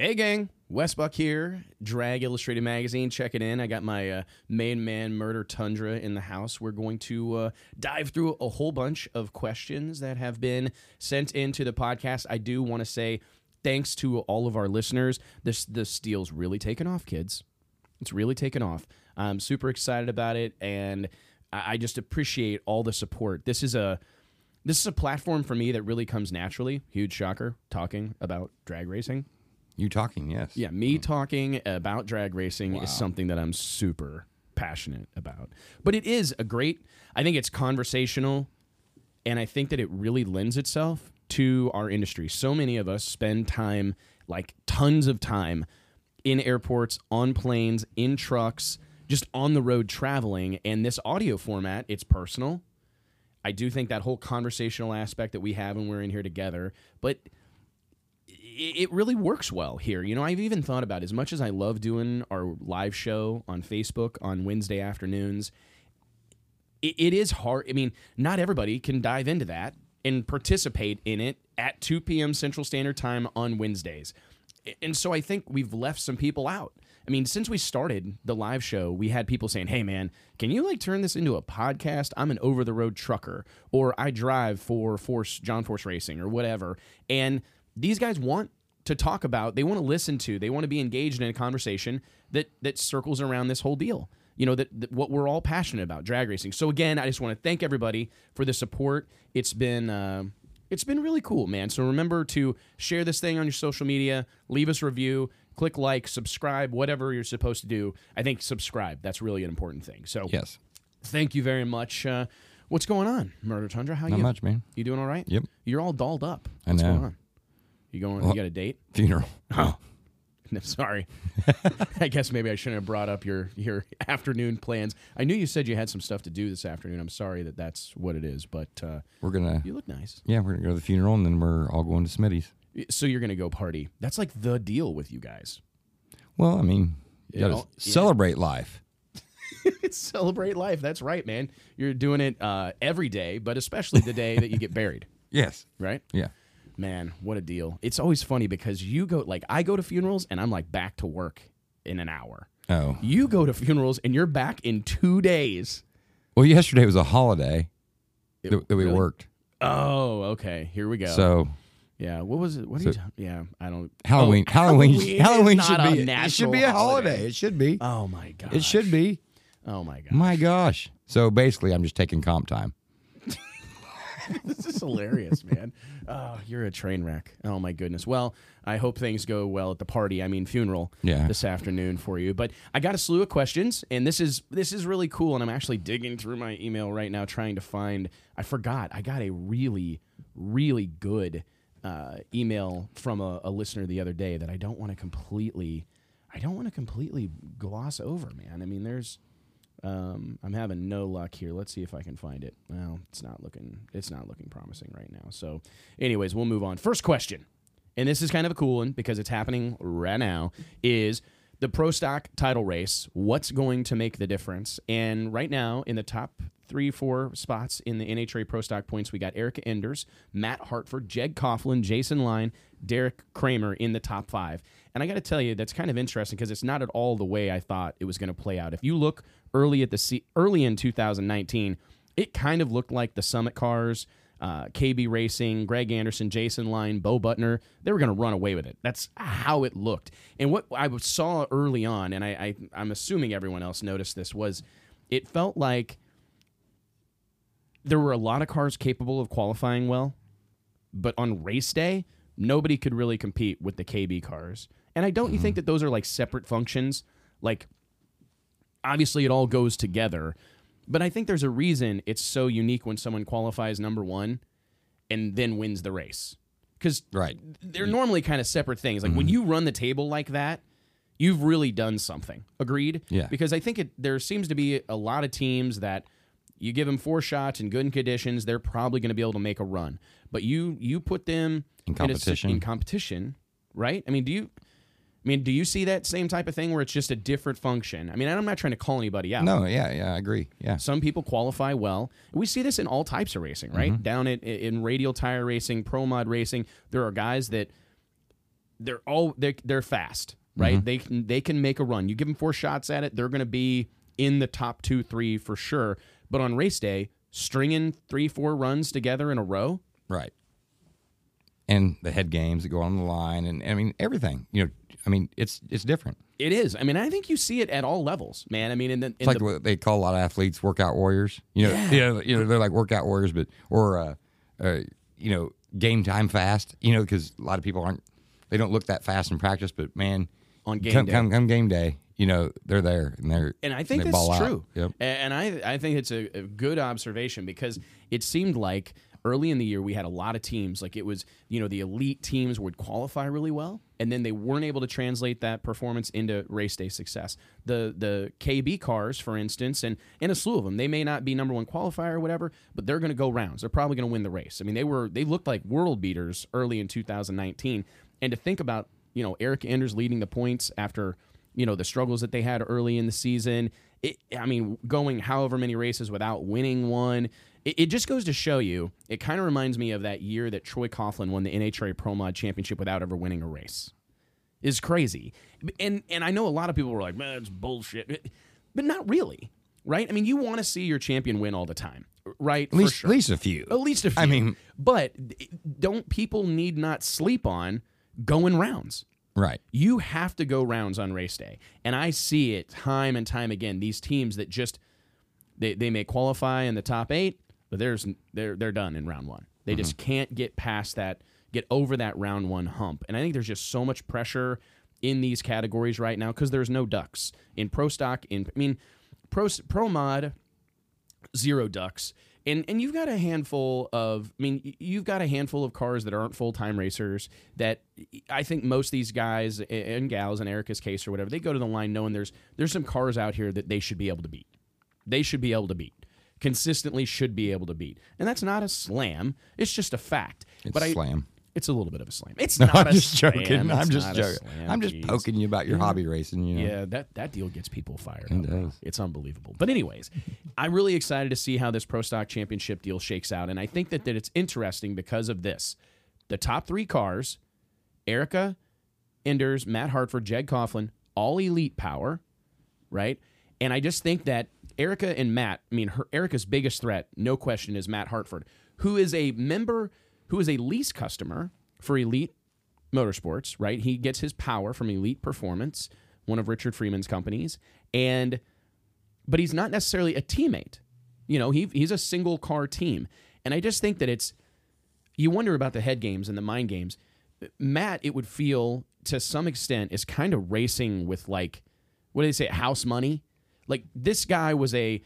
Hey, gang. Wes Buck here, Drag Illustrated Magazine. Check it in. I got my uh, main man, Murder Tundra, in the house. We're going to uh, dive through a whole bunch of questions that have been sent into the podcast. I do want to say thanks to all of our listeners. This this deal's really taken off, kids. It's really taken off. I'm super excited about it, and I, I just appreciate all the support. This is a this is a platform for me that really comes naturally. Huge shocker, talking about drag racing. You talking? Yes. Yeah, me mm-hmm. talking about drag racing Wow. is something that I'm super passionate about. But it is a great, I think it's conversational, and I think that it really lends itself to our industry. So many of us spend time, like tons of time, in airports, on planes, in trucks, just on the road traveling. And this audio format, it's personal. I do think that whole conversational aspect that we have when we're in here together, but it really works well here. You know, I've even thought about as much as I love doing our live show on Facebook on Wednesday afternoons. It, it is hard. I mean, not everybody can dive into that and participate in it at 2 p.m. Central Standard Time on Wednesdays. And so I think we've left some people out. I mean, since we started the live show, we had people saying, "Hey, man, can you like turn this into a podcast? I'm an over-the-road trucker, or I drive for Force John Force Racing, or whatever." And these guys want to talk about, they want to listen to, they want to be engaged in a conversation that that circles around this whole deal. You know that, that what we're all passionate about, drag racing. So again, I just want to thank everybody for the support. It's been. Uh, it's been really cool, man. So remember to share this thing on your social media, leave us a review, click like, subscribe, whatever you're supposed to do. I think subscribe. That's really an important thing. So Yes. thank you very much. Uh, what's going on, Murder Tundra? How Not you? much, man. You doing all right? Yep. You're all dolled up. I What's know. You going? Well- you got a date? Funeral. Oh, no, sorry. I guess maybe I shouldn't have brought up your your afternoon plans. I knew you said you had some stuff to do this afternoon. I'm sorry that that's what it is, but uh, We're gonna. you look nice. Yeah, we're gonna go to the funeral and then we're all going to Smitty's. So you're gonna go party. That's like the deal with you guys. Well, I mean, you Yeah, gotta yeah. celebrate life. Celebrate life. That's right, man. You're doing it uh, every day, but especially the day that you get buried, Yes. right? Yeah. Man, what a deal. It's always funny because you go, like, I go to funerals and I'm like back to work in an hour. Oh. You go to funerals and you're back in two days. Well, yesterday was a holiday It- that, that we really? worked. Oh, okay. Here we go. So yeah, what was it? What are you? So- ta- yeah, I don't. Halloween, Oh, Halloween, Halloween Halloween, should a be. It should be a holiday. holiday. It should be. Oh my god. it should be. Oh my god. My gosh. So basically, I'm just taking comp time. this is hilarious, man. Oh, you're a train wreck. Oh my goodness. Well, I hope things go well at the party. I mean, funeral. Yeah. This afternoon for you, but I got a slew of questions, and this is this is really cool. And I'm actually digging through my email right now, trying to find. I forgot. I got a really, really good uh, email from a, a listener the other day that I don't want to completely. I don't want to completely gloss over, man. I mean, there's. Um, I'm having no luck here. Let's see if I can find it. Well, it's not looking. It's not looking promising right now. So, anyways, we'll move on. First question, and this is kind of a cool one because it's happening right now. Is the pro stock title race? What's going to make the difference? And right now, in the top three, four spots in the NHRA Pro Stock points, we got Erica Enders, Matt Hartford, Jeg Coughlin, Jason Line, Deric Kramer in the top five. And I got to tell you, that's kind of interesting because it's not at all the way I thought it was going to play out. If you look early at the early in 2019, it kind of looked like the Summit cars. Uh, KB Racing, Greg Anderson, Jason Line, Bo Butner, they were going to run away with it. That's how it looked. And what I saw early on, and I, I, I'm assuming everyone else noticed this, was it felt like there were a lot of cars capable of qualifying well, but on race day, nobody could really compete with the KB cars. And I don't you think that those are like separate functions? Like obviously it all goes together, but I think there's a reason it's so unique when someone qualifies number 1 and then wins the race. Cuz Right. they're normally kind of separate things. Like when mm-hmm. you run the table like that, you've really done something. Agreed? Yeah. Because I think it there seems to be a lot of teams that you give them four shots in good conditions, they're probably going to be able to make a run. But you you put them In a si- competition. in competition, right? I mean, do you I mean, do you see that same type of thing where it's just a different function? I mean, I'm not trying to call anybody out. No, yeah, yeah, I agree. Yeah. Some people qualify well. We see this in all types of racing, right? Mm-hmm. Down at in radial tire racing, pro mod racing, there are guys that they're all they're, they're fast, right? They can they can make a run. You give them four shots at it, they're going to be in the top two, three for sure. But on race day, stringing three, four runs together in a row, Right. And the head games that go on the line, and I mean everything. You know, I mean it's it's different. it is. I mean, I think you see it at all levels, man. I mean, in the, in It's like the what they call a lot of athletes workout warriors. You know, Yeah. you know, you know they're like workout warriors, but or uh, uh, you know, game time fast. You know, because a lot of people aren't they don't look that fast in practice, but man, On game come, day. come come game day, you know, they're there and they're and I think that's true. Yep. And I I think it's a, a good observation because it seemed like early in the year we had a lot of teams like it was you know the elite teams would qualify really well and then they weren't able to translate that performance into race day success. The the KB cars, for instance, and and a slew of them, they may not be number one qualifier or whatever, but they're going to go rounds. They're probably going to win the race. I mean, they were they looked like world beaters early in 2019, and to think about you know Erica Enders leading the points after you know the struggles that they had early in the season. It, I mean, going however many races without winning one, it, it just goes to show you. It kind of reminds me of that year that Troy Coughlin won the NHRA Pro Mod Championship without ever winning a race. Is crazy, and and I know a lot of people were like, "Man, it's bullshit," but not really, right? I mean, you want to see your champion win all the time, right? At least at least a few. At least a few. I mean- but don't people need not sleep on going rounds? Right. You have to go rounds on race day. And I see it time and time again. These teams that just they, they may qualify in the top eight, but there's they're they're done in round one. They just mm-hmm. can't get past that, get over that round one hump. And I think there's just so much pressure in these categories right now because there's no ducks in pro stock. In I mean, pro pro mod zero ducks. And and you've got a handful of I mean you've got a handful of cars that aren't full-time racers that I think most of these guys and gals in Erica's case or whatever they go to the line knowing there's there's some cars out here that they should be able to beat. They should be able to beat. Consistently should be able to beat. And that's not a slam. It's just a fact. It's but I slam. it's a little bit of a slam. It's No, not I'm a just slam. joking. I'm It's just joking. slam. I'm just Jeez. poking you about your hobby racing. You know. Yeah, that that deal gets people fired. It up, does. It's unbelievable. But anyways, I'm really excited to see how this Pro Stock Championship deal shakes out, and I think that that it's interesting because of this. The top three cars, Erica, Enders, Matt Hartford, Jeg Coughlin, all elite power, right? And I just think that Erica and Matt, I mean, her, Erica's biggest threat, no question, is Matt Hartford, who is a member, who is a lease customer for Elite Motorsports, right? He gets his power from Elite Performance, one of Richard Freeman's companies, and but he's not necessarily a teammate. You know, he he's a single car team, and I just think that it's you wonder about the head games and the mind games. Matt, it would feel to some extent is kind of racing with like what do they say, house money. Like this guy was a.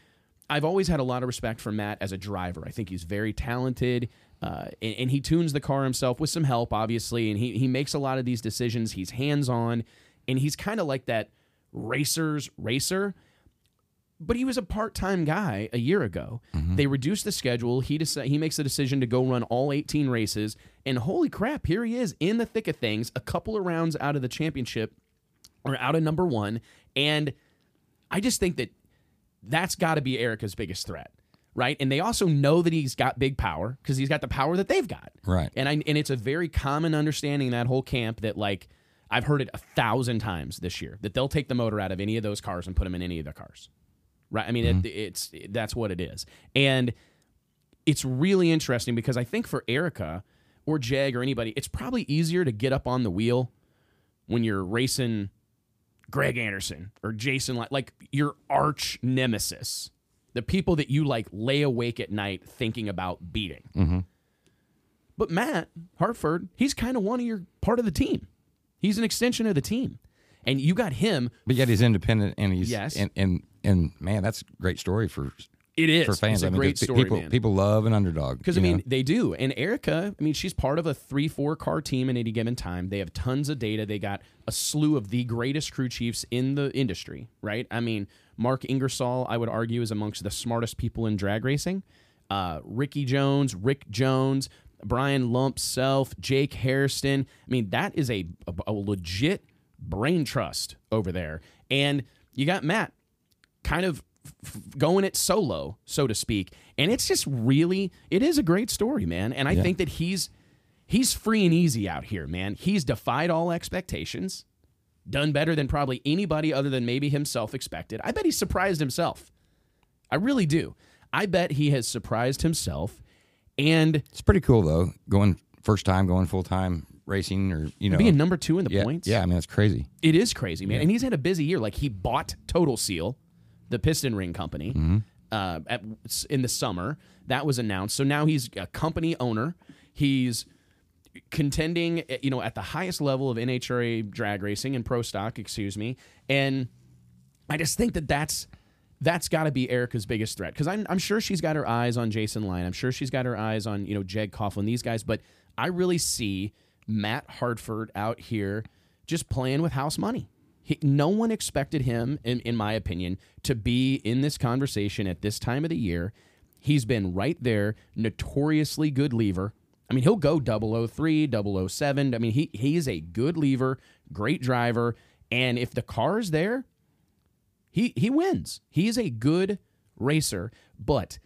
I've always had a lot of respect for Matt as a driver. I think he's very talented, uh, and, and he tunes the car himself with some help, obviously. And he he makes a lot of these decisions. He's hands on, and he's kind of like that racer's racer but he was a part-time guy a year ago. They reduced the schedule. He deci- he makes the decision to go run all 18 races, and holy crap, here he is in the thick of things, a couple of rounds out of the championship or out of number one, and I just think that that's got to be Erica's biggest threat, right? And they also know that he's got big power because he's got the power that they've got, Right. and I and it's a very common understanding in that whole camp that like I've heard it a thousand times this year that they'll take the motor out of any of those cars and put them in any of the cars, right? I mean, it, mm-hmm. it's that's what it is, and it's really interesting because I think for Erica or Jeg or anybody, it's probably easier to get up on the wheel when you're racing Greg Anderson or Jason, like, like your arch nemesis, the people that you like lay awake at night thinking about beating. Mm-hmm. But Matt Hartford, he's kind of one of your part of the team. He's an extension of the team, and you got him. But yet he's independent and he's Yes. and and, and man, that's a great story for It is for fans. It's a I mean, great story, people man. people love an underdog Because I mean, know? they do. And Erica, I mean, she's part of a three, four car team at any given time. They have tons of data. They got a slew of the greatest crew chiefs in the industry, right? I mean, Mark Ingersoll, I would argue, is amongst the smartest people in drag racing. Uh, Ricky Jones, Rick Jones, Brian Lump Self, Jake Hairston. I mean, that is a, a, a legit brain trust over there. And you got Matt kind of going it solo, so to speak. And it's just really, it is a great story, man. And I think that he's he's free and easy out here, man. He's defied all expectations, done better than probably anybody other than maybe himself expected. I bet he surprised himself. I really do. I bet he has surprised himself. And It's pretty cool though. Going first time, going full time racing, or you know, being number two in the yeah, points. yeah. I mean, that's crazy. It is crazy, man. And he's had a busy year. Like he bought Total Seal, the piston ring company, Mm-hmm. uh, at, in the summer. That was announced. So now he's a company owner. He's contending, eh, you know, at the highest level of NHRA drag racing and pro stock, excuse me. And I just think that that's that's got to be Erica's biggest threat because I'm, I'm sure she's got her eyes on Jason Line. I'm sure she's got her eyes on you know Jeg Coughlin, these guys. But I really see Matt Hartford out here just playing with house money. He, no one expected him, in, in my opinion, to be in this conversation at this time of the year. He's been right there, notoriously good lever. I mean, he'll go 003, 007. I mean, he, he is a good lever, great driver. And if the car's there, he he wins. He is a good racer, but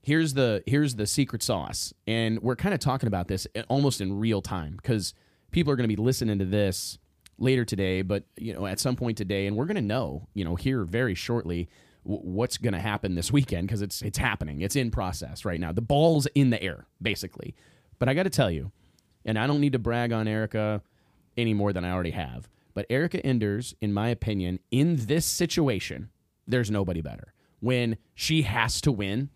here's the here's the secret sauce. And we're kind of talking about this almost in real time because people are going to be listening to this later today, but you know, at some point today and we're going to know, you know, here very shortly w- what's going to happen this weekend because it's it's happening. It's in process right now. The ball's in the air basically. But I got to tell you, and I don't need to brag on Erica any more than I already have. But Erica Enders, in my opinion, in this situation, there's nobody better. When she has to win,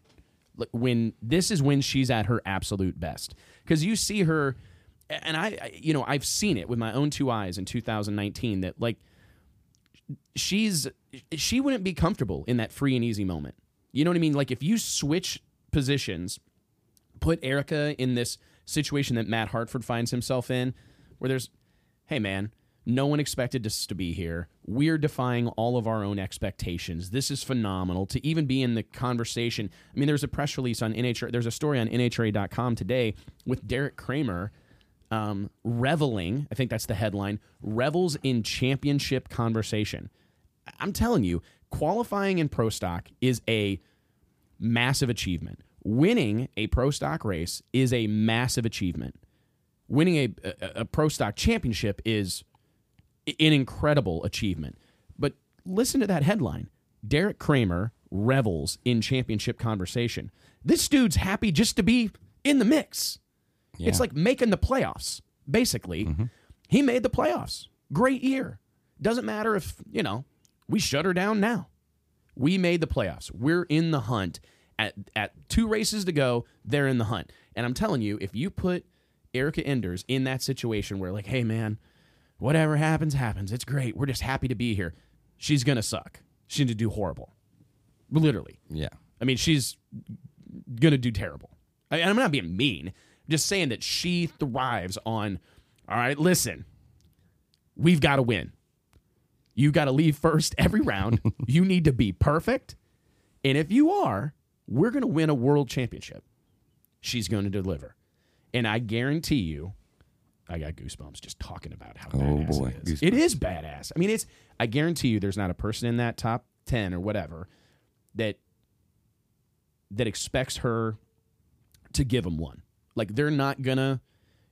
when this is when she's at her absolute best. Because you see her, and I, you know, I've seen it with my own two eyes in 2019 that like she's she wouldn't be comfortable in that free and easy moment. You know what I mean? Like if you switch positions, put Erica in this situation that Matt Hartford finds himself in, where there's, hey man, no one expected us to be here. We're defying all of our own expectations. This is phenomenal to even be in the conversation. I mean, there's a press release on NHRA. There's a story on NHRA.com today with Deric Kramer um, reveling. I think that's the headline. Revels in championship conversation. I'm telling you, qualifying in pro stock is a massive achievement. Winning a pro stock race is a massive achievement. Winning a, a, a pro stock championship is an incredible achievement. But listen to that headline Deric Kramer revels in championship conversation. This dude's happy just to be in the mix. It's like making the playoffs, basically. Mm-hmm. He made the playoffs. Great year. Doesn't matter if, you know, we shut her down now. We made the playoffs. We're in the hunt. At, at two races to go, they're in the hunt. And I'm telling you, if you put Erica Enders in that situation where, like, hey, man, whatever happens, happens. It's great. We're just happy to be here. She's going to suck. She's going to do horrible. Literally. Yeah. I mean, she's going to do terrible. I, I'm not being mean. I'm just saying that she thrives on, all right, listen, we've got to win. You got to leave first every round. you need to be perfect. And if you are, we're going to win a world championship. She's going to deliver. And I guarantee you, I got goosebumps just talking about how Oh, badass boy. it is. It is badass. I mean, it's. I guarantee you, there's not a person in that top ten or whatever that that expects her to give them one. Like they're not gonna.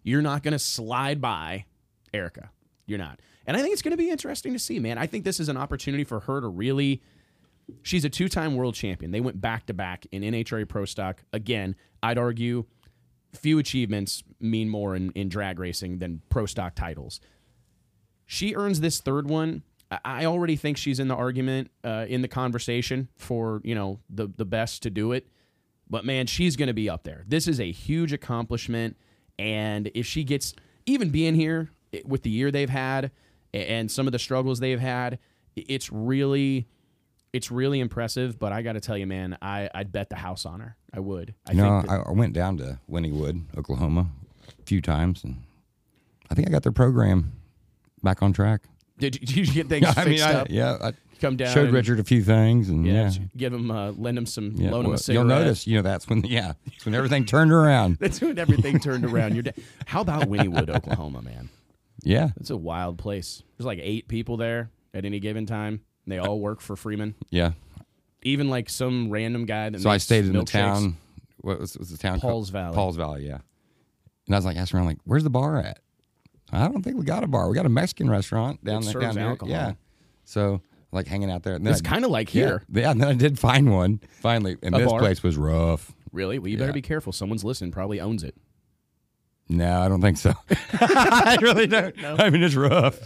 You're not gonna slide by Erica. You're not. And I think it's to be interesting to see, man. I think this is an opportunity for her to really. She's a two-time world champion. They went back to back in NHRA Pro Stock. Again, I'd argue few achievements mean more in, in drag racing than pro stock titles. She earns this third one. I already think she's in the argument, uh, in the conversation for you know the the best to do it. But man, she's going to be up there. This is a huge accomplishment, and if she gets even being here with the year they've had and some of the struggles they've had, it's really it's really impressive. But I got to tell you, man, I I'd bet the house on her. I would. I no, think that- I, went down to Wynnewood, Oklahoma, a few times, and I think I got their program back on track. Did you, did you get things I mean, I, up? yeah, I Come down. showed Richard a few things, and Yeah, yeah, give him, uh, lend him some, yeah. loan him a cigarette. you'll notice, you know, that's when, yeah, that's when everything turned around. That's when everything turned around. You're de- How about Wynnewood, Oklahoma, man? Yeah, It's a wild place. There's like eight people there at any given time. They all work for Freeman. yeah. Even like some random guy that. So I stayed in the town. What was, was the town? Paul's called? Valley. Paul's Valley, yeah. And I was like, asking around, like, where's the bar at? I don't think we got a bar. We got a Mexican restaurant down there. serves down there. alcohol. Yeah. So like hanging out there. And It's kind of like here. Yeah, and then I did find one finally, and A this bar? place was rough. Really? Well, you better Yeah. be careful. Someone's listening. Probably owns it. No, I don't think so. I really don't. I mean, it's rough.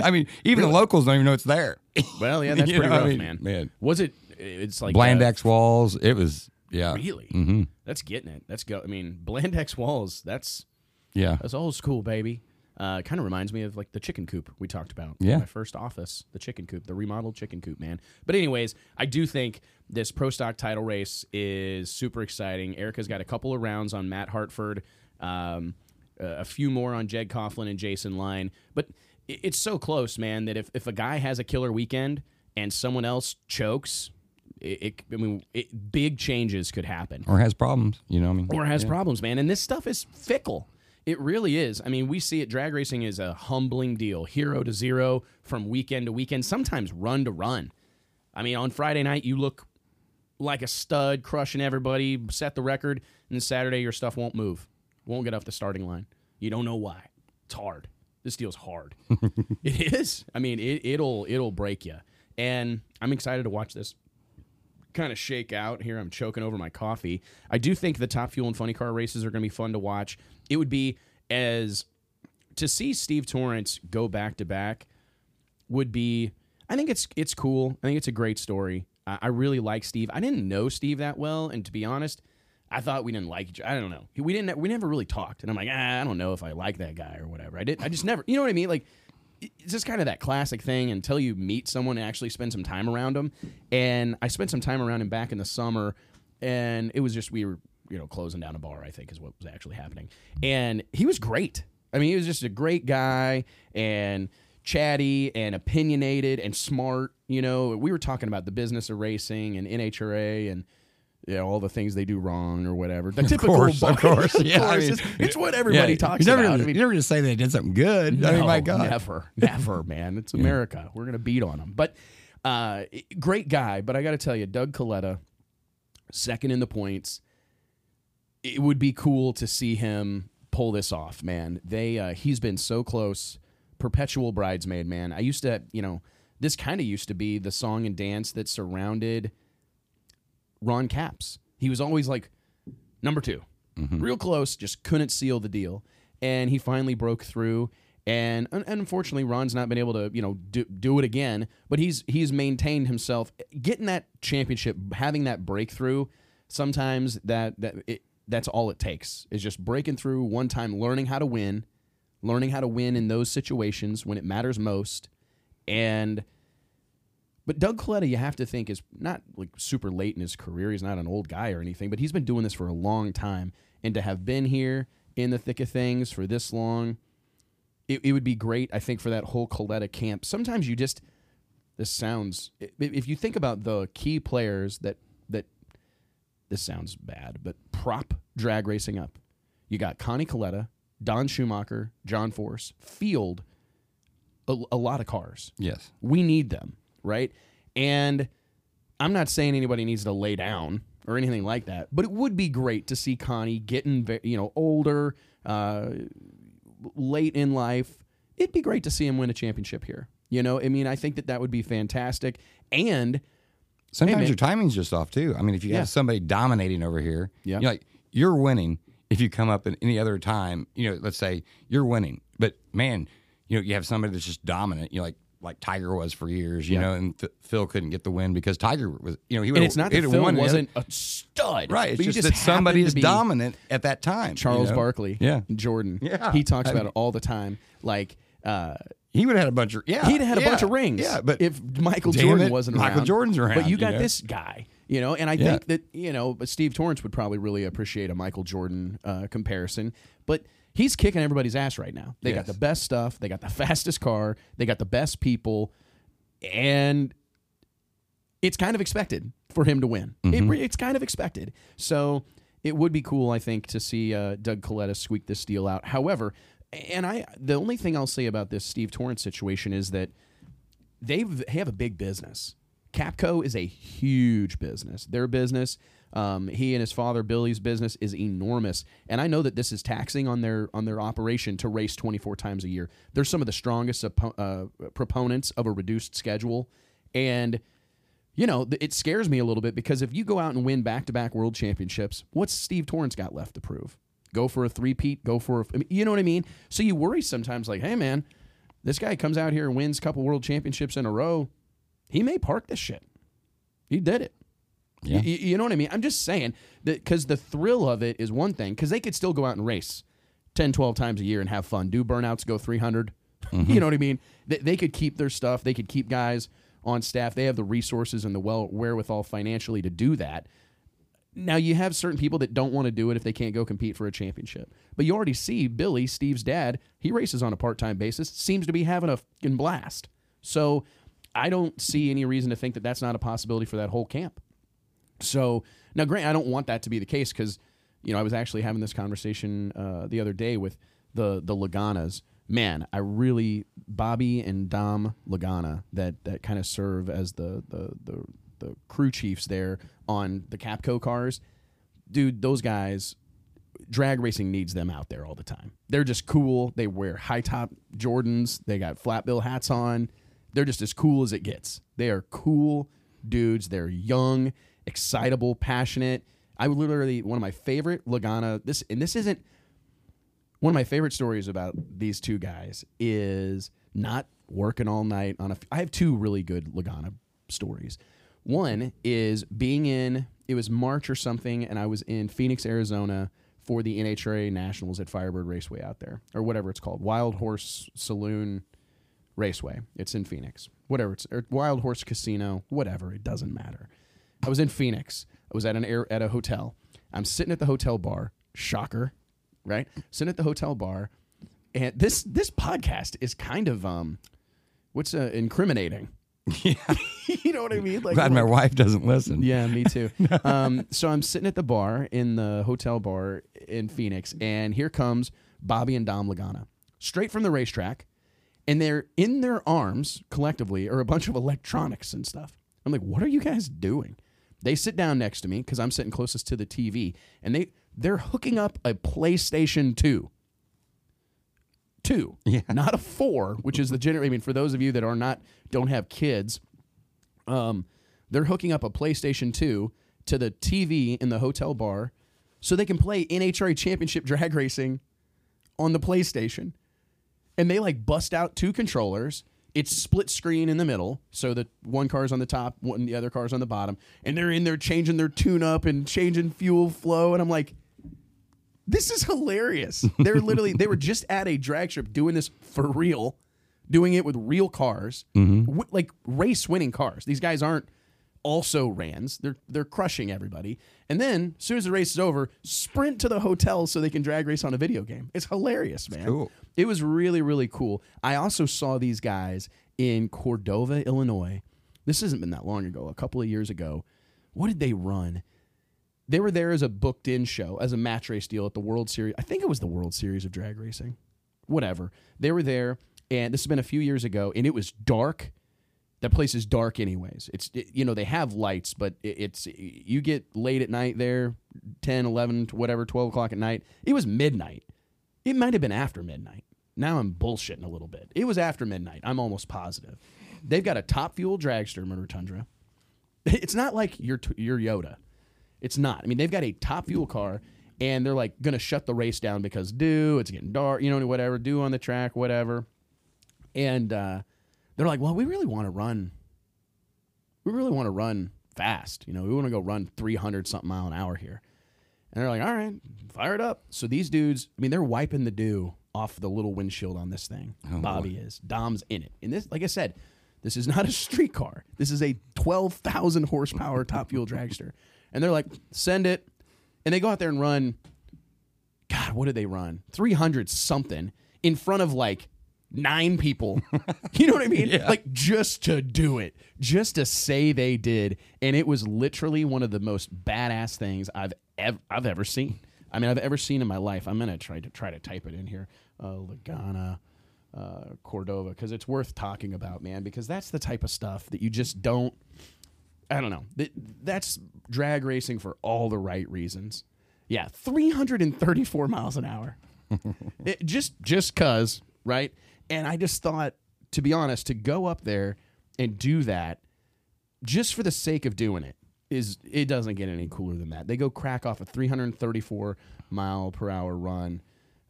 I mean, even the locals don't even know it's there. Well, yeah, that's You pretty know, I rough, mean, man. man. Was it? It's like Blandex walls. It was, yeah. Uh, really? hmm That's getting it. That's go. I mean, Blandex walls. That's Yeah. that's old school, baby. Uh, kind of reminds me of like the chicken coop we talked about. Yeah. My first office, the chicken coop, the remodeled chicken coop, man. But anyways, I do think this pro stock title race is super exciting. Erica's got a couple of rounds on Matt Hartford, um, a few more on Jeg Coughlin and Jason Line. But it's so close, man, that if, if a guy has a killer weekend and someone else chokes, it, it I mean, it, big changes could happen Or has problems, you know what I mean? or has problems, man. And this stuff is fickle. It really is. I mean, we see it. Drag racing is a humbling deal, hero to zero from weekend to weekend, sometimes run to run. I mean, on Friday night, you look like a stud, crushing everybody, set the record, and Saturday, your stuff won't move, won't get off the starting line. You don't know why. It's hard. This deal's hard. it is. I mean, it, it'll it'll break you. And I'm excited to watch this kind of shake out here. I'm choking over my coffee. I do think the top fuel and funny car races are going to be fun to watch. It would be as to see Steve Torrence go back to back would be. I think it's it's cool. I think it's a great story. I, I really like Steve. I didn't know Steve that well, and to be honest, I thought we didn't like each. I don't know. We didn't. We never really talked, and I'm like, ah, I don't know if I like that guy or whatever. I did. I just never. You know what I mean? Like it's just kind of that classic thing until you meet someone and actually spend some time around them. And I spent some time around him back in the summer, and it was just we were you know closing down a bar. I think is what was actually happening, and he was great. I mean, he was just a great guy and chatty and opinionated and smart. You know, we were talking about the business of racing and NHRA and. You know, all the things they do wrong or whatever. The typical, course, of course. Yeah, I course. mean- it's, it's what everybody talks you never, about. I You mean, never just say they did something good. I mean, my God. never, never, man. It's America. We're gonna beat on them. But uh, great guy. But I got to tell you, Doug Kalitta, second in the points. It would be cool to see him pull this off, man. They uh, he's been so close, perpetual bridesmaid, man. I used to, you know, this kind of used to be the song and dance that surrounded Ron Capps. He was always like number 2 mm-hmm. real close, just couldn't seal the deal, and he finally broke through. And, and unfortunately, Ron's not been able to, you know, do, do it again. But he's he's maintained himself, getting that championship, having that breakthrough. Sometimes that that it, that's all it takes is just breaking through one time, learning how to win, learning how to win in those situations when it matters most, and but Doug Kalitta, you have to think, is not like super late in his career. He's not an old guy or anything, but he's been doing this for a long time. And to have been here in the thick of things for this long, it, it would be great, I think, for that whole Kalitta camp. Sometimes you just, this sounds, if you think about the key players that, that, this sounds bad, but prop drag racing up. You got Connie Kalitta, Don Schumacher, John Force, field a, a lot of cars. Yes. We need them, right? And I'm not saying anybody needs to lay down or anything like that, but it would be great to see Connie getting, you know, older, uh, late in life. It'd be great to see him win a championship here. You know, I mean, I think that that would be fantastic. And Sometimes man. your timing's just off too. I mean, if you Yeah. have somebody dominating over here, Yeah. you're like you're winning. If you come up at any other time, you know, let's say you're winning, but man, you know, you have somebody that's just dominant. You know, like like Tiger was for years, you Yeah. know, and Th- Phil couldn't get the win because Tiger was, you know, he would. it's not that Phil wasn't a stud, right. It's just, just that somebody is dominant at that time. you Charles know? Barkley, Yeah. Jordan, Yeah. he talks I about it all the time. Like, uh, He would have had a bunch of yeah. He'd have had a yeah, bunch of rings. Yeah, but if Michael Jordan it, wasn't Michael around, Jordan's around, but you you got know? this guy, you know, and I Yeah. think that you know, Steve Torrence would probably really appreciate a Michael Jordan uh, comparison. But he's kicking everybody's ass right now. They got the best stuff. They got the fastest car. They got the best people, and it's kind of expected for him to win. Mm-hmm. re it's kind of expected. So it would be cool, I think, to see uh, Doug Kalitta squeak this deal out. However, and I, the only thing I'll say about this Steve Torrence situation is that they've they have a big business. Capco is a huge business. Their business, um, he and his father Billy's business is enormous, and I know that this is taxing on their on their operation to race 24 times a year. They're some of the strongest uh, proponents of a reduced schedule, and you know it scares me a little bit because if you go out and win back to back world championships, what's Steve Torrence got left to prove? Go for a three-peat, go for a, you know what I mean? So you worry sometimes, like, hey man, this guy comes out here and wins a couple world championships in a row. He may park this shit. He did it. Yeah. Y- y- you know what I mean? I'm just saying that because the thrill of it is one thing, because they could still go out and race 10, 12 times a year and have fun, do burnouts, go 300. Mm-hmm. you know what I mean? They, they could keep their stuff, they could keep guys on staff. They have the resources and the well wherewithal financially to do that. Now you have certain people that don't want to do it if they can't go compete for a championship. But you already see Billy, Steve's dad, he races on a part-time basis, seems to be having a fucking blast. So I don't see any reason to think that that's not a possibility for that whole camp. So now, Grant, I don't want that to be the case because you know I was actually having this conversation uh, the other day with the the Laganas. Man, I really Bobby and Dom Lagana that that kind of serve as the the the the crew chiefs there on the Capco cars. Dude, those guys drag racing needs them out there all the time. They're just cool. They wear high top Jordans. They got flat bill hats on. They're just as cool as it gets. They are cool dudes. They're young, excitable, passionate. I literally one of my favorite Lagana. This and this isn't one of my favorite stories about these two guys is not working all night on a. I have two really good Lagana stories. One is being in it was March or something, and I was in Phoenix, Arizona for the NHRA Nationals at Firebird Raceway out there, or whatever it's called, Wild Horse Saloon Raceway. It's in Phoenix. Whatever it's or Wild Horse Casino, whatever, it doesn't matter. I was in Phoenix. I was at an air at a hotel. I'm sitting at the hotel bar. Shocker, right? Sitting at the hotel bar, and this this podcast is kind of um, what's uh, incriminating. Yeah. you know what I mean? Like, Glad my wife doesn't listen. yeah, me too. um, so I'm sitting at the bar in the hotel bar in Phoenix, and here comes Bobby and Dom Lagana, straight from the racetrack, and they're in their arms collectively are a bunch of electronics and stuff. I'm like, what are you guys doing? They sit down next to me because I'm sitting closest to the TV, and they they're hooking up a PlayStation Two. Two, Yeah. not a four, which is the general. I mean, for those of you that are not don't have kids, um, they're hooking up a PlayStation 2 to the TV in the hotel bar so they can play NHRA Championship drag racing on the PlayStation. And they like bust out two controllers. It's split screen in the middle, so that one car's on the top, one the other car's on the bottom, and they're in there changing their tune up and changing fuel flow. And I'm like, this is hilarious. They're literally they were just at a drag strip doing this for real, doing it with real cars, mm-hmm. wi- like race winning cars. These guys aren't also rans. They're they're crushing everybody. And then as soon as the race is over, sprint to the hotel so they can drag race on a video game. It's hilarious, man. cool. It was really really cool. I also saw these guys in Cordova, Illinois. This hasn't been that long ago. A couple of years ago. What did they run? They were there as a booked in show, as a match race deal at the World Series. I think it was the World Series of Drag Racing. Whatever. They were there, and this has been a few years ago, and it was dark. That place is dark, anyways. It's it- you know they have lights, but it, it's you get late at night there, 10, 11, whatever, twelve o'clock at night. It was midnight. It might have been after midnight. Now I'm bullshitting a little bit. It was after midnight. I'm almost positive. They've got a top fuel dragster, Murder Tundra. It's not like your your Yoda. It's not. I mean, they've got a top fuel car, and they're like to shut the race down because do it's getting dark, you know, whatever. Do on the track, whatever. And uh, they're like, well, we really want to run. We really want to run fast. You know, we want to go run 300 something mile an hour here. And they're like, all right, fire it up. So these dudes, I mean, they're wiping the dew off the little windshield on this thing. Oh, Bobby is. Dom's in it. And this, like I said, this is not a street car. This is a 12,000 horsepower top fuel dragster. And they're like, send it. And they go out there and run, God, what did they run? 300 something in front of like nine people. you know what I mean? Like just to do it, just to say they did. And it was literally one of the most badass things I've ever, I've ever seen. I mean, I've ever seen in my life. I'm gonna try to try to type it in here. Uh, Lagana uh, Cordova because it's worth talking about, man. Because that's the type of stuff that you just don't. I don't know. That, that's drag racing for all the right reasons. Yeah, 334 miles an hour. it, just just cuz, right? And I just thought to be honest, to go up there and do that just for the sake of doing it is it doesn't get any cooler than that. They go crack off a 334 mile per hour run.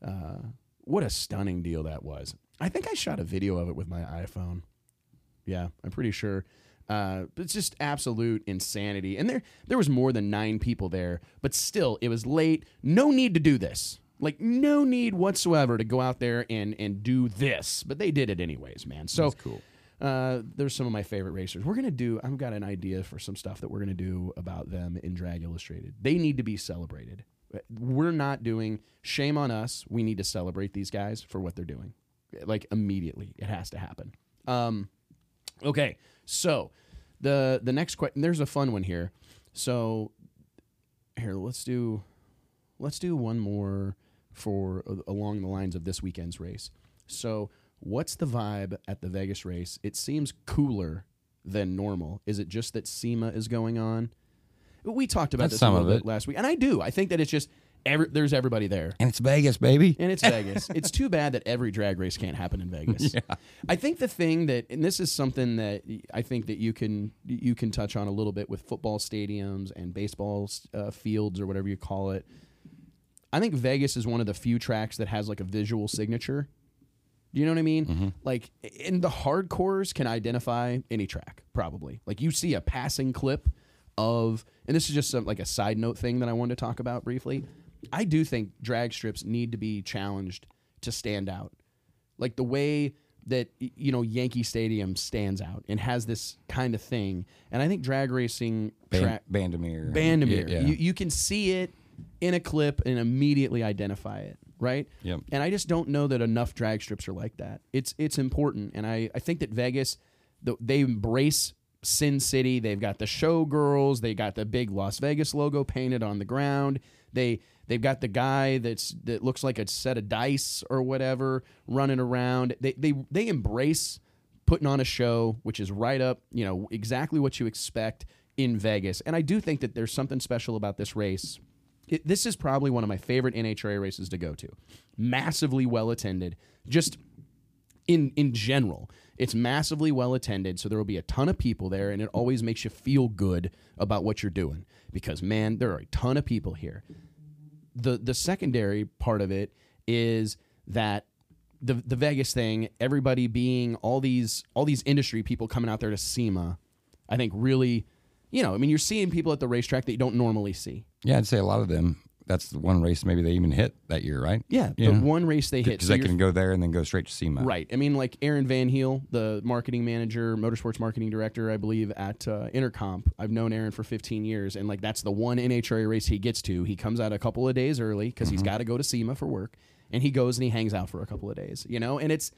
Uh, what a stunning deal that was. I think I shot a video of it with my iPhone. Yeah, I'm pretty sure. Uh, it's just absolute insanity. And there there was more than nine people there, but still, it was late. No need to do this. Like no need whatsoever to go out there and and do this. But they did it anyways, man. So That's cool. uh, there's some of my favorite racers. We're gonna do. I've got an idea for some stuff that we're gonna do about them in Drag Illustrated. They need to be celebrated. We're not doing. Shame on us. We need to celebrate these guys for what they're doing. Like immediately, it has to happen. Um, okay, so the the next question. There's a fun one here. So here, let's do let's do one more for uh, along the lines of this weekend's race. So, what's the vibe at the Vegas race? It seems cooler than normal. Is it just that SEMA is going on? We talked about That's this some a little of bit it. last week, and I do. I think that it's just every, there's everybody there. And it's Vegas, baby. And it's Vegas. it's too bad that every drag race can't happen in Vegas. I think the thing that, and this is something that I think that you can you can touch on a little bit with football stadiums and baseball uh, fields or whatever you call it. I think Vegas is one of the few tracks that has like a visual signature. Do you know what I mean? Mm-hmm. Like, in the hardcores can identify any track probably. Like you see a passing clip of, and this is just some, like a side note thing that I wanted to talk about briefly. I do think drag strips need to be challenged to stand out, like the way that you know Yankee Stadium stands out and has this kind of thing. And I think drag racing Ban- track Bandimere. Bandimere. Yeah, yeah. You, you can see it in a clip and immediately identify it, right? Yep. And I just don't know that enough drag strips are like that. It's it's important, and I, I think that Vegas, the, they embrace Sin City. They've got the showgirls. They got the big Las Vegas logo painted on the ground. They they've got the guy that's that looks like a set of dice or whatever running around. They they they embrace putting on a show, which is right up, you know, exactly what you expect in Vegas. And I do think that there's something special about this race. It, this is probably one of my favorite NHRA races to go to. Massively well attended, just in in general. It's massively well attended, so there will be a ton of people there, and it always makes you feel good about what you're doing because man, there are a ton of people here the the secondary part of it is that the the Vegas thing, everybody being all these all these industry people coming out there to SEMA, I think really, you know, I mean, you're seeing people at the racetrack that you don't normally see. Yeah, I'd say a lot of them. That's the one race maybe they even hit that year, right? Yeah, Yeah. the one race they hit. Because so they can go there and then go straight to SEMA. Right. I mean, like Aaron Van Heel, the marketing manager, motorsports marketing director, I believe, at uh, Intercomp. I've known Aaron for 15 years, and like that's the one NHRA race he gets to. He comes out a couple of days early because he's got to go to SEMA for work, and he goes and he hangs out for a couple of days, you know. And it's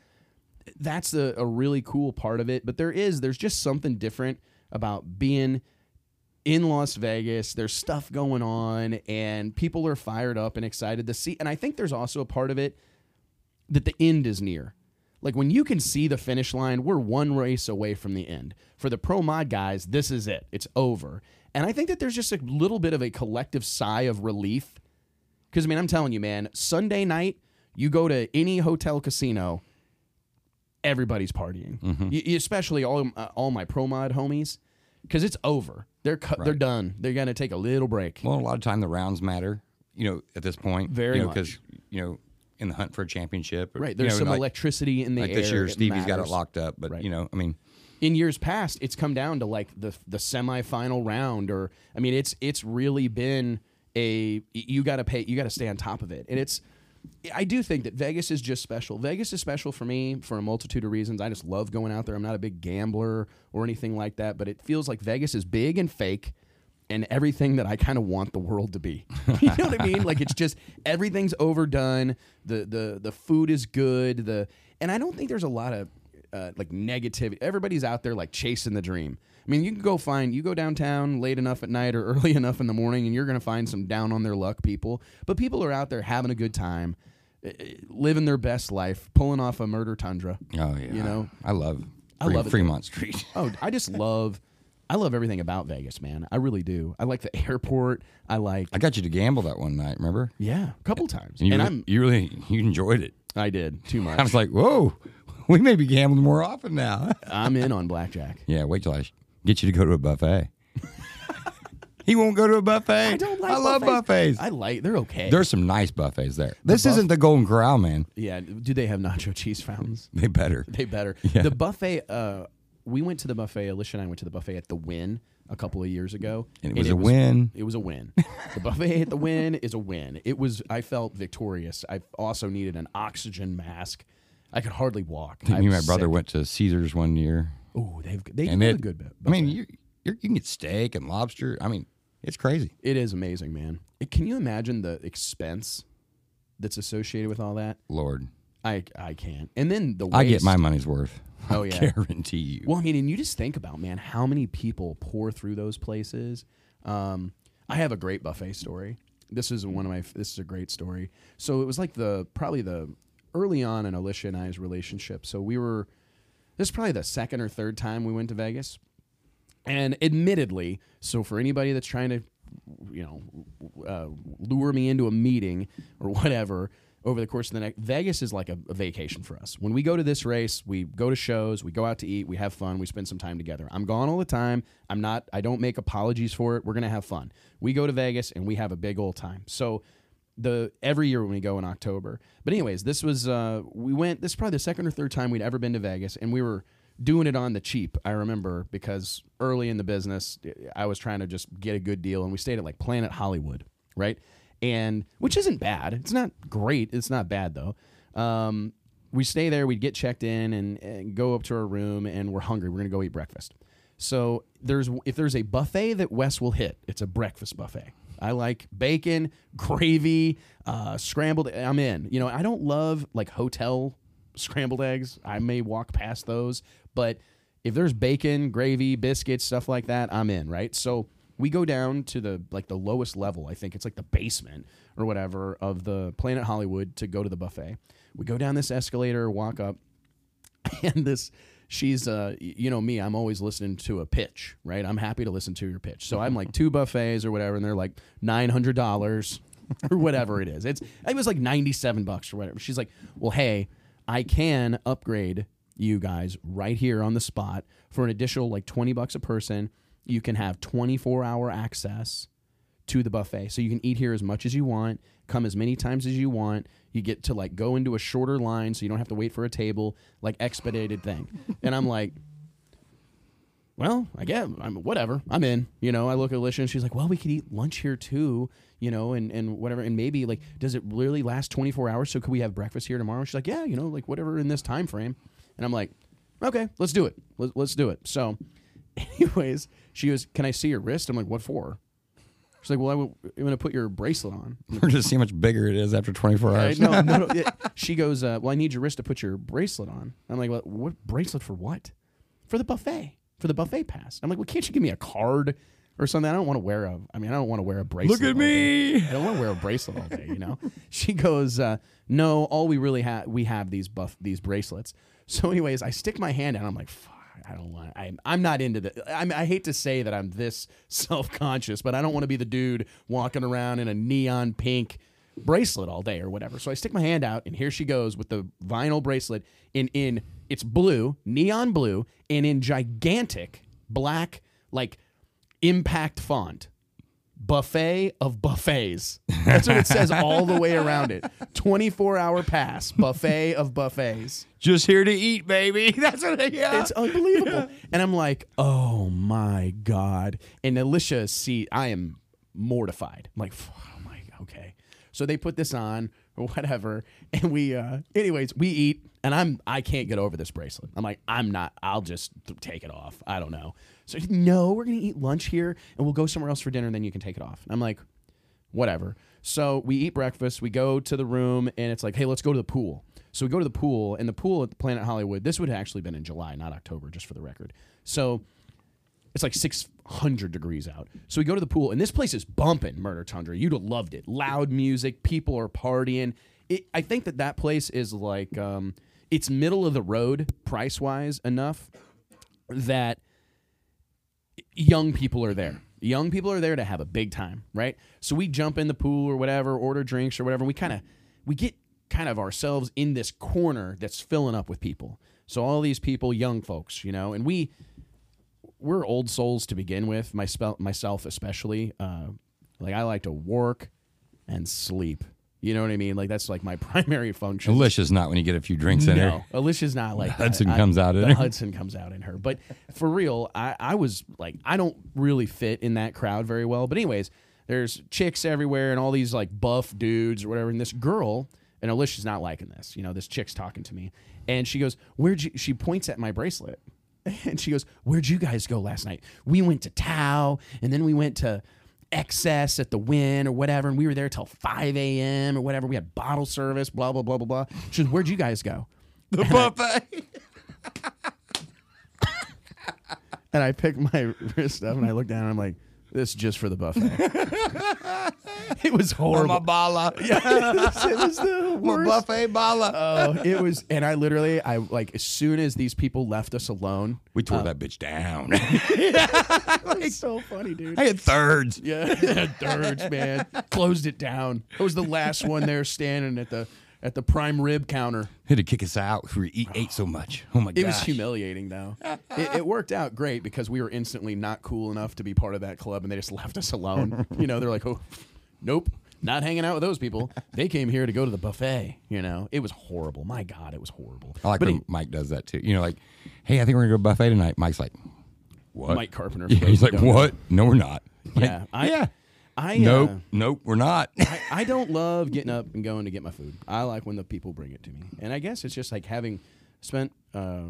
that's a, a really cool part of it. But there is there's just something different about being in Las Vegas. There's stuff going on, and people are fired up and excited to see. And I think there's also a part of it that the end is near. Like when you can see the finish line, we're one race away from the end. For the pro mod guys, this is it. It's over. And I think that there's just a little bit of a collective sigh of relief. Because, I mean, I'm telling you, man, Sunday night, you go to any hotel casino, everybody's partying. Mm-hmm. Y- especially all, uh, all my pro mod homies. Because it's over. They're, cu- they're done. They're going to take a little break. Well, a lot of time the rounds matter. You know, at this point, Very you know, because you know, in the hunt for a championship, or, Right. you Know, There's some like, electricity in the like air. this year, Stevie's got it locked up. But Right. you know, I mean, in years past it's come down to like the the semifinal round or I mean it's it's really been a you got to pay you got to stay on top of it and it's I do think that Vegas is just special. Vegas is special for me for a multitude of reasons. I just love going out there. I'm not a big gambler or anything like that, but it feels like Vegas is big and fake and everything that I kind of want the world to be. you know what I mean? Like it's just everything's overdone. The the the food is good. The and I don't think there's a lot of uh, like negativity. Everybody's out there like chasing the dream. I mean, you can go find you go downtown late enough at night or early enough in the morning, and you're going to find some down on their luck people. But people are out there having a good time. uh, living their best life, pulling off a murder tundra. Oh yeah. You know? I love. I Fre- love it. Fremont Street. Oh, I just love, I love everything about Vegas, man. I really do. I like the airport. I like, I got you to gamble that one night. Remember? yeah, a couple times, And you, and really, I'm, you really you enjoyed it. I did too much. I was like, whoa, we may be gambling more often now. I'm in on blackjack. yeah. Wait till I get you to go to a buffet. he won't go to a buffet. I don't like. I love buffets. I like. They're okay. There's some nice buffets there. This buff- isn't the Golden Corral, man. yeah. Do they have nacho cheese fountains? They better. They better. Yeah. The buffet. Uh, we went to the buffet. Alicia and I went to the buffet at the Wynn a couple of years ago, And it was a win. It was a win. the buffet at the Wynn is a win. It was. I felt victorious. I also needed an oxygen mask. I could hardly walk. Me I and my was brother sick. went to Caesars one year, Oh, they've they and do it. a good bit. I mean, you you can get steak and lobster. I mean, it's crazy. It is amazing, man. It- can you imagine the expense that's associated with all that? Lord, I I can't. And then the I get my money's worth. Oh, yeah, I yeah. guarantee you. Well, I mean, and you just think about man, how many people pour through those places. Um, I have a great buffet story. This is one of my. This is a great story. So it was like the probably the early on in Alicia and I's relationship. So we were. This is probably the second or third time we went to Vegas, and admittedly, so for anybody that's trying to, you know, uh, lure me into a meeting or whatever over the course of the next, Vegas is like a, a vacation for us. When we go to this race, we go to shows, we go out to eat, we have fun, we spend some time together. I'm gone all the time. I'm not. I don't make apologies for it. We're gonna have fun. We go to Vegas and we have a big old time. So the every year when we go in October. But anyways, this was uh we went this is probably the second or third time we'd ever been to Vegas and we were doing it on the cheap. I remember because early in the business I was trying to just get a good deal and we stayed at like Planet Hollywood, right? And which isn't bad. It's not great. It's not bad though. Um we stay there, we'd get checked in and, and go up to our room and we're hungry. We're to go eat breakfast. So there's if there's a buffet that Wes will hit, it's a breakfast buffet. I like bacon, gravy, uh, scrambled. I'm in. You know, I don't love like hotel scrambled eggs. I may walk past those, but if there's bacon, gravy, biscuits, stuff like that, I'm in. Right. So we go down to the like the lowest level. I think it's like the basement or whatever of the Planet Hollywood to go to the buffet. We go down this escalator, walk up, and this she's uh you know me i'm always listening to a pitch right? I'm happy to listen to your pitch. So i'm like two buffets or whatever and they're like $900 or whatever it is. It's it was like 97 bucks or whatever. She's like well hey i can upgrade you guys right here on the spot for an additional like 20 bucks a person. You can have 24 hour access to the buffet. So you can eat here as much as you want, come as many times as you want. You get to like go into a shorter line so you don't have to wait for a table, like expedited thing. and I'm like, well, I guess I'm whatever. I'm in. You know, I look at Alicia and she's like, well, we could eat lunch here too, you know, and, and whatever. And maybe like, does it really last 24 hours? So could we have breakfast here tomorrow? She's like, yeah, you know, like whatever in this time frame. And I'm like, okay, let's do it. Let's, let's do it. So, anyways, she goes, can I see your wrist? I'm like, what for? She's like, well, I w- I'm going to put your bracelet on. We're just see how much bigger it is after 24 I- hours. no, no, no. yeah. She goes, uh, well, I need your wrist to put your bracelet on. I'm like, what, what bracelet for what? For the buffet, for the buffet pass. I'm like, well, can't you give me a card or something? I don't want to wear a. I mean, I don't want to wear a bracelet. Look at all day. me. I don't want to wear a bracelet all day. You know. she goes, uh, no, all we really have, we have these buff these bracelets. So, anyways, I stick my hand out. I'm like, fuck. I don't want. I'm. I'm not into the. I mean, I hate to say that I'm this self conscious, but I don't want to be the dude walking around in a neon pink bracelet all day or whatever. So I stick my hand out, and here she goes with the vinyl bracelet in in it's blue, neon blue, and in gigantic black like impact font. Buffet of buffets. That's what it says all the way around it. 24 hour pass. Buffet of buffets. Just here to eat, baby. That's what I yeah. It's unbelievable. And I'm like, oh my God. And Alicia, see, I am mortified. I'm like, oh my, okay. So they put this on or whatever. And we, uh, anyways, we eat. And I'm, I can't get over this bracelet. I'm like, I'm not, I'll just take it off. I don't know. So, no, we're to eat lunch here and we'll go somewhere else for dinner and then you can take it off. And I'm like, whatever. So we eat breakfast, we go to the room, and it's like, hey, let's go to the pool. So we go to the pool, and the pool at the Planet Hollywood, this would have actually been in July, not October, just for the record. So it's like 600 degrees out. So we go to the pool, and this place is bumping Murder Tundra. You'd have loved it. Loud music, people are partying. it, I think that that place is like um, it's middle of the road price wise enough that young people are there. Young people are there to have a big time, right? So we jump in the pool or whatever, order drinks or whatever. And we kind of we get kind of ourselves in this corner that's filling up with people. So all these people, young folks, you know, and we we're old souls to begin with. My myself especially. Uh, like I like to work and sleep. You know what I mean? Like that's like my primary function. Alicia's not when you get a few drinks in her. No, Alicia's not like that. Hudson I- comes out in the her. Hudson comes out in her. But for real, I, I was like, I don't really fit in that crowd very well. But anyways, there's chicks everywhere and all these like buff dudes or whatever. And this girl, and Alicia's not liking this. You know, this chick's talking to me, and she goes, "Where'd you?" She points at my bracelet, and she goes, "Where'd you guys go last night?" We went to Tao, and then we went to XS at the Wynn or whatever, and we were there till 5 a.m. or whatever. We had bottle service, blah, blah, blah, blah, blah. She goes, Where'd you guys go? The buffet. And I picked my wrist up and I looked down and I'm like, This is just for the buffet. it was horrible. bala. Yeah, it was the worst. My worst. buffet bala. Oh, it was, and I literally, I like, as soon as these people left us alone, we tore uh, that bitch down. it's so funny, dude. I had thirds. Yeah, thirds, man. Closed it down. I was the last one there standing at the at the prime rib counter. Had to kick us out. We eat, ate so much. Oh my god. It was humiliating, though. it, it worked out great because we were instantly not cool enough to be part of that club, and they just left us alone. you know, they're like, "Oh, nope, not hanging out with those people. They came here to go to the buffet." You know, it was horrible. My God, it was horrible. I like but when he- Mike does that too. You know, like, hey, I think we're gonna go to buffet tonight. Mike's like, what? Mike Carpenter. Yeah, he's like, what? No, we're not. Like, Yeah, I, yeah. I Nope. uh, nope. We're not. I, I don't love getting up and going to get my food. I like when the people bring it to me, and I guess it's just like having spent. Uh,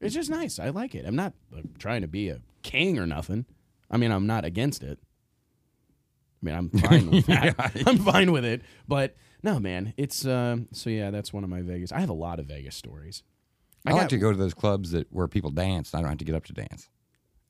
it's just nice. I like it. I'm not uh, trying to be a king or nothing. I mean, I'm not against it. I mean, I'm fine with that. I'm fine with it. But no, man, it's uh, so yeah. That's one of my Vegas. I have a lot of Vegas stories. I, I like to go to those clubs that where people dance. and I don't have to get up to dance.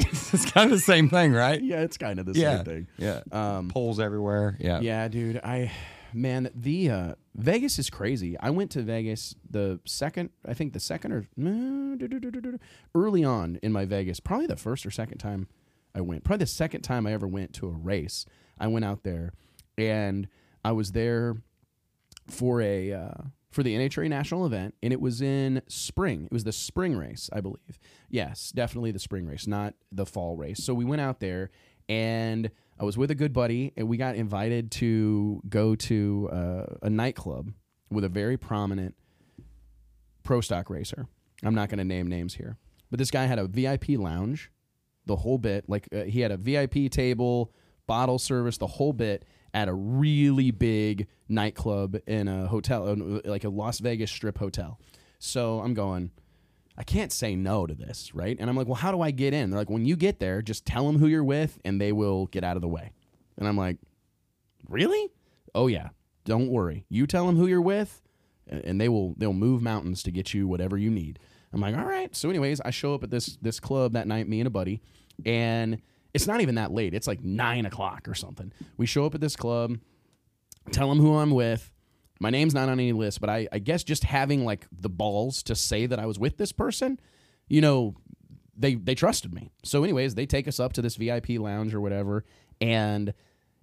it's kind of the same thing, right? Yeah, it's kind of the Yeah. same thing. Yeah. Um, Poles everywhere. Yeah. Yeah, dude. I man, the uh, Vegas is crazy. I went to Vegas the second, I think the second or uh, early on in my Vegas, probably the first or second time I went. Probably the second time I ever went to a race. I went out there, and I was there for a uh, for the NHRA national event, and it was in spring. It was the spring race, I believe. Yes, definitely the spring race, not the fall race. So we went out there, and I was with a good buddy, and we got invited to go to uh, a nightclub with a very prominent pro stock racer. I'm not going to name names here, but this guy had a VIP lounge, the whole bit. Like uh, he had a VIP table, bottle service, the whole bit at a really big nightclub in a hotel, like a Las Vegas strip hotel. So I'm going. I can't say no to this, right? And I'm like, well, how do I get in? They're like, when you get there, just tell them who you're with, and they will get out of the way. And I'm like, really? Oh yeah, don't worry. You tell them who you're with, and they will they'll move mountains to get you whatever you need. I'm like, all right. So, anyways, I show up at this this club that night, me and a buddy, and it's not even that late. It's like nine o'clock or something. We show up at this club, tell them who I'm with. My name's not on any list, but I, I guess just having like the balls to say that I was with this person, you know, they they trusted me. So, anyways, they take us up to this VIP lounge or whatever, and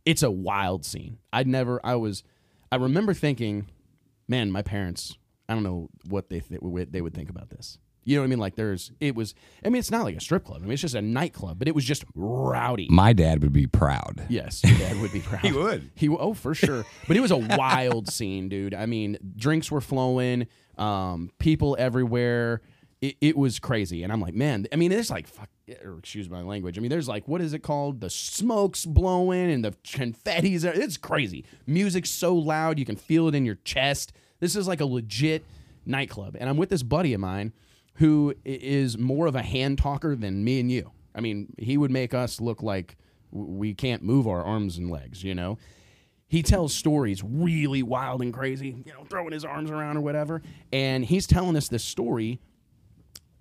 it's a wild scene. I'd never. I was. I remember thinking, man, my parents. I don't know what they th- they would think about this. You know what I mean? Like there's. It was. I mean, it's not like a strip club. I mean, it's just a nightclub, but it was just rowdy. My dad would be proud. Yes, your dad would be proud. He would. He oh for sure. But it was a wild scene, dude. I mean, drinks were flowing, um, people everywhere. It, it was crazy, and I'm like, man. I mean, it's like fuck. Or excuse my language. I mean, there's like what is it called? The smoke's blowing and the confetti's. It's crazy. Music's so loud you can feel it in your chest. This is like a legit nightclub, and I'm with this buddy of mine who is more of a hand talker than me and you. I mean, he would make us look like we can't move our arms and legs, you know? He tells stories really wild and crazy, you know, throwing his arms around or whatever. And he's telling us this story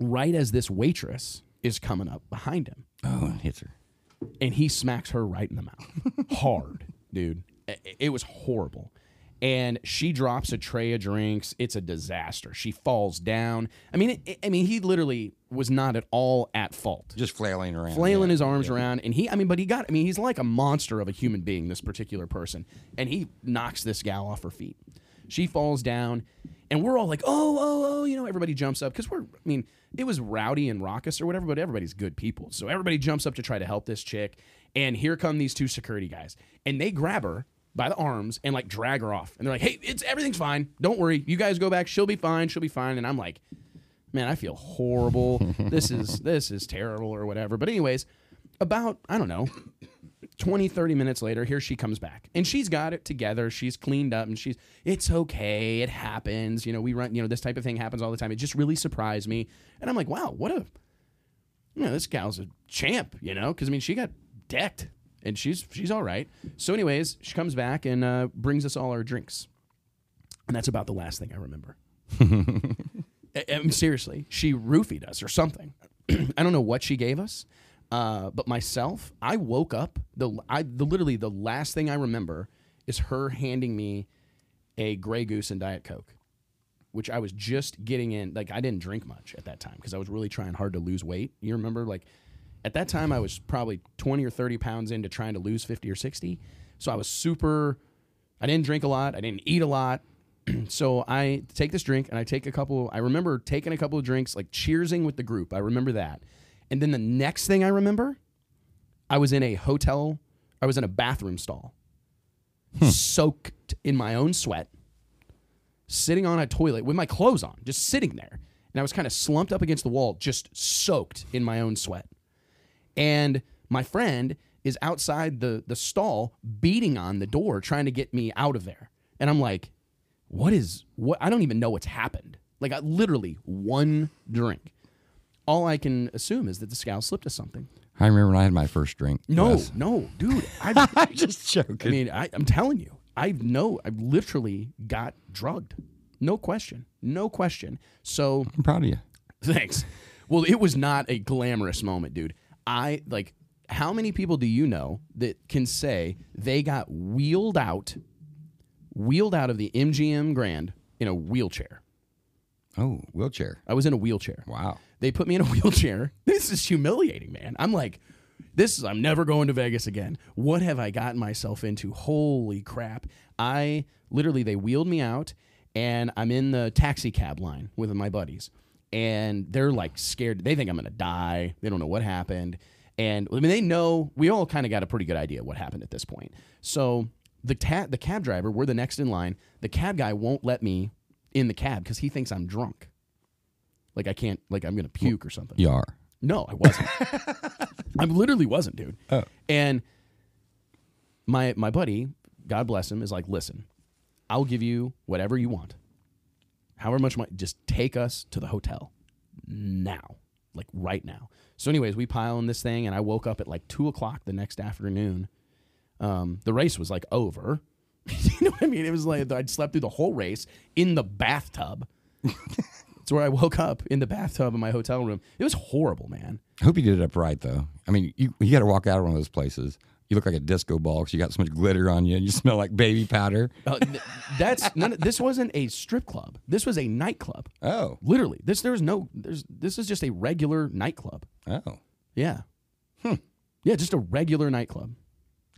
right as this waitress is coming up behind him. Oh, and hits her. And he smacks her right in the mouth. Hard, dude. It was horrible. And she drops a tray of drinks. It's a disaster. She falls down. I mean, it, I mean, he literally was not at all at fault Just flailing around. flailing yeah. his arms around and he i mean but he got i mean he's like a monster of a human being this particular person and he knocks this gal off her feet she falls down and we're all like oh oh oh you know everybody jumps up because we're i mean it was rowdy and raucous or whatever but everybody's good people so everybody jumps up to try to help this chick and here come these two security guys and they grab her by the arms and like drag her off and they're like hey it's everything's fine don't worry you guys go back she'll be fine she'll be fine and i'm like man, I feel horrible. this is this is terrible or whatever. But anyways, about I don't know, 20 30 minutes later, here she comes back. And she's got it together. She's cleaned up and she's it's okay. It happens. You know, we run, you know, this type of thing happens all the time. It just really surprised me. And I'm like, "Wow, what a you know, this gal's a champ, you know, cuz I mean, she got decked and she's she's all right. So anyways, she comes back and uh, brings us all our drinks. And that's about the last thing I remember. I- I mean, seriously, she roofied us or something. I don't know what she gave us, uh, but myself, I woke up. The I the literally the last thing I remember is her handing me a Grey Goose and Diet Coke, which I was just getting in. Like I didn't drink much at that time because I was really trying hard to lose weight. You remember, like at that time, I was probably twenty or thirty pounds into trying to lose fifty or sixty. So I was super. I didn't drink a lot. I didn't eat a lot so I take this drink and I take a couple. I remember taking a couple of drinks, like cheersing with the group. I remember that. And then the next thing I remember, I was in a hotel. I was in a bathroom stall, hmm. soaked in my own sweat, sitting on a toilet with my clothes on, just sitting there. And I was kind of slumped up against the wall, just soaked in my own sweat. And my friend is outside the the stall beating on the door trying to get me out of there. And I'm like, what is what I don't even know what's happened. Like I literally one drink. All I can assume is that the scout slipped us something. I remember when I had my first drink. No, Wes. no, dude. I, I'm just joking. I mean, I, I'm telling you, I know I literally got drugged. No question, no question. So I'm proud of you. Thanks. Well, it was not a glamorous moment, dude. I like how many people do you know that can say they got wheeled out wheeled out of the MGM Grand in a wheelchair? Oh, wheelchair. I was in a wheelchair. Wow. They put me in a wheelchair. This is humiliating, man. I'm like this is I'm never going to Vegas again. What have I gotten myself into? Holy crap. I literally they wheeled me out and I'm in the taxi cab line with my buddies. And they're like scared. They think I'm gonna die. They don't know what happened. And I mean they know we all kind of got a pretty good idea what happened at this point. So the ta- the cab driver, we're the next in line. The cab guy won't let me in the cab because he thinks I'm drunk. Like I can't like I'm gonna puke or something. You are. No, I wasn't. I literally wasn't, dude. Oh. And my my buddy, God bless him, is like, listen, I'll give you whatever you want. However much money, just take us to the hotel now, like right now. So, anyways, we pile in this thing, and I woke up at like two o'clock the next afternoon. Um, the race was like over. you know what I mean? It was like I'd slept through the whole race in the bathtub. It's where I woke up in the bathtub in my hotel room. It was horrible, man. I hope you did it up right, though. I mean, you, you got to walk out of one of those places. You look like a disco ball because you got so much glitter on you and you smell like baby powder. Uh, that's none of, this wasn't a strip club. This was a nightclub. Oh. Literally, this there's no there's this is just a regular nightclub. Oh. Yeah, yeah, just a regular nightclub.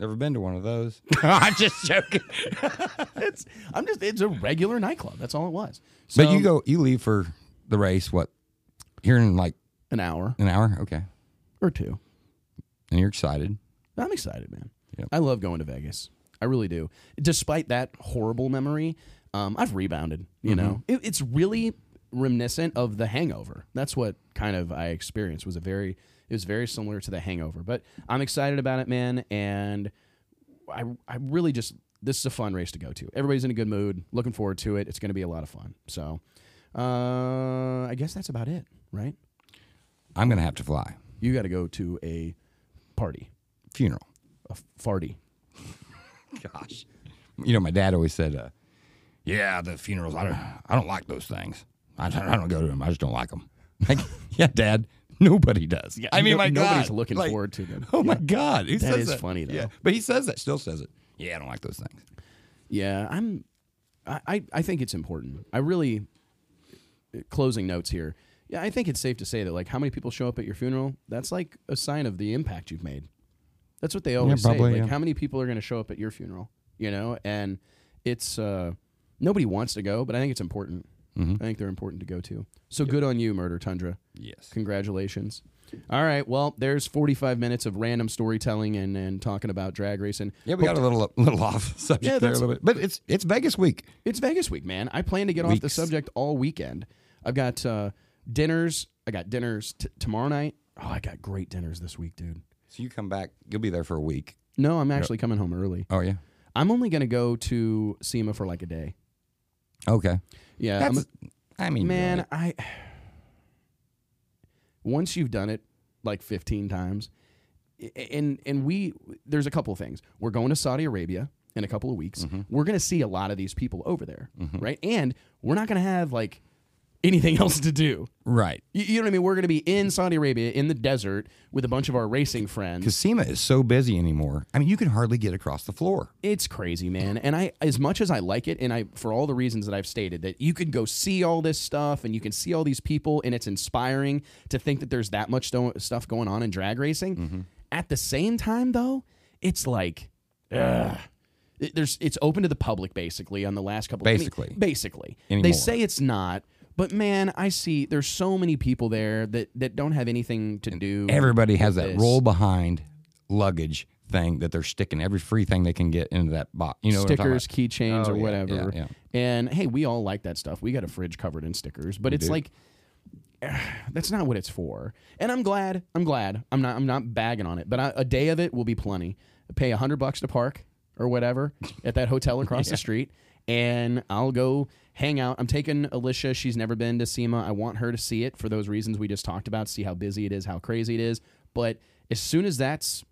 Ever been to one of those? I'm just joking. It's I'm just it's a regular nightclub. That's all it was. So, but you go, you leave for the race, what, here in like an hour an hour? Okay. or two. And you're excited. I'm excited, man. Yep. I love going to Vegas. I really do. Despite that horrible memory, um, I've rebounded. You know, it, it's really reminiscent of the Hangover. That's what kind of I experienced. Was a very it was very similar to the Hangover. But I'm excited about it, man, and I I really just this is a fun race to go to. Everybody's in a good mood. Looking forward to it. It's going to be a lot of fun. So, uh, I guess that's about it, right? I'm going to have to fly. You got to go to a party, Funeral. a farty. Gosh. You know, my dad always said, uh, yeah, the funerals, I don't, I don't like those things. I, I don't go to them. I just don't like them. Like, yeah, dad, nobody does. Yeah, I mean, no- my nobody's God. looking Like, forward to them. Oh my Yeah. God. He That is funny, though. Yeah. But he says that, still says it. Yeah, I don't like those things. Yeah, I'm I, I think it's important. I really closing notes here. Yeah, I think it's safe to say that like how many people show up at your funeral, that's like a sign of the impact you've made. That's what they always probably, say. Like yeah. how many people are going to show up at your funeral, you know? And it's uh nobody wants to go, but I think it's important. Mm-hmm. I think they're important to go to. So good on you, Murder Tundra. Yes. Congratulations. All right. Well, there's 45 minutes of random storytelling and, and talking about drag racing. Yeah, we got a little little off subject Yeah, there a little bit, but it's it's Vegas week. It's Vegas week, man. I plan to get off the subject all weekend. I've got uh, dinners. I got dinners t- tomorrow night. Oh, I got great dinners this week, dude. So you come back, you'll be there for a week. No, I'm actually coming home early. Oh yeah. I'm only going to go to SEMA for like a day. Okay. Yeah, I'm That's, I mean, man, really. I once you've done it like 15 times, i- and and we there's a couple of things. We're going to Saudi Arabia in a couple of weeks. Mm-hmm. We're going to see a lot of these people over there, right? And we're not going to have like anything else to do. right. You, you know what I mean? We're going to be in Saudi Arabia in the desert with a bunch of our racing friends. Because SEMA is so busy anymore. I mean, you can hardly get across the floor. It's crazy, man. And I, as much as I like it, and I, for all the reasons that I've stated, that you can go see all this stuff and you can see all these people, and it's inspiring to think that there's that much sto- stuff going on in drag racing. Mm-hmm. At the same time, though, it's like, ugh. There's it's open to the public basically on the last couple. I mean, Basically. basically, they say it's not. But man, I see there's so many people there that, that don't have anything to do. Everybody has with that this. roll behind luggage thing that they're sticking every free thing they can get into that box. You know, what I'm talking stickers, keychains, Oh, or yeah, whatever. yeah, yeah. And hey, we all like that stuff. We got a fridge covered in stickers, but it's do. like that's not what it's for. And I'm glad. I'm glad. I'm not. I'm not bagging on it. But I, a day of it will be plenty. Pay a hundred bucks to park or whatever at that hotel across the street, and I'll go hang out. I'm taking Alicia. She's never been to SEMA. I want her to see it for those reasons we just talked about. See how busy it is, how crazy it is. But as soon as that's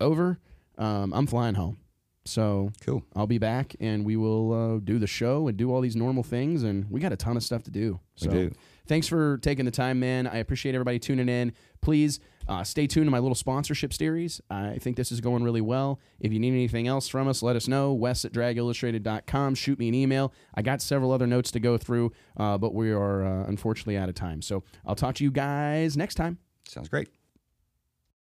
over, um, I'm flying home. So Cool. I'll be back and we will uh, do the show and do all these normal things. And we got a ton of stuff to do. We So do. thanks for taking the time, man. I appreciate everybody tuning in. Please uh, stay tuned to my little sponsorship series. I think this is going really well. If you need anything else from us, let us know. Wes at dragillustrated.com. Shoot me an email. I got several other notes to go through, uh, but we are uh, unfortunately out of time. So I'll talk to you guys next time. Sounds great.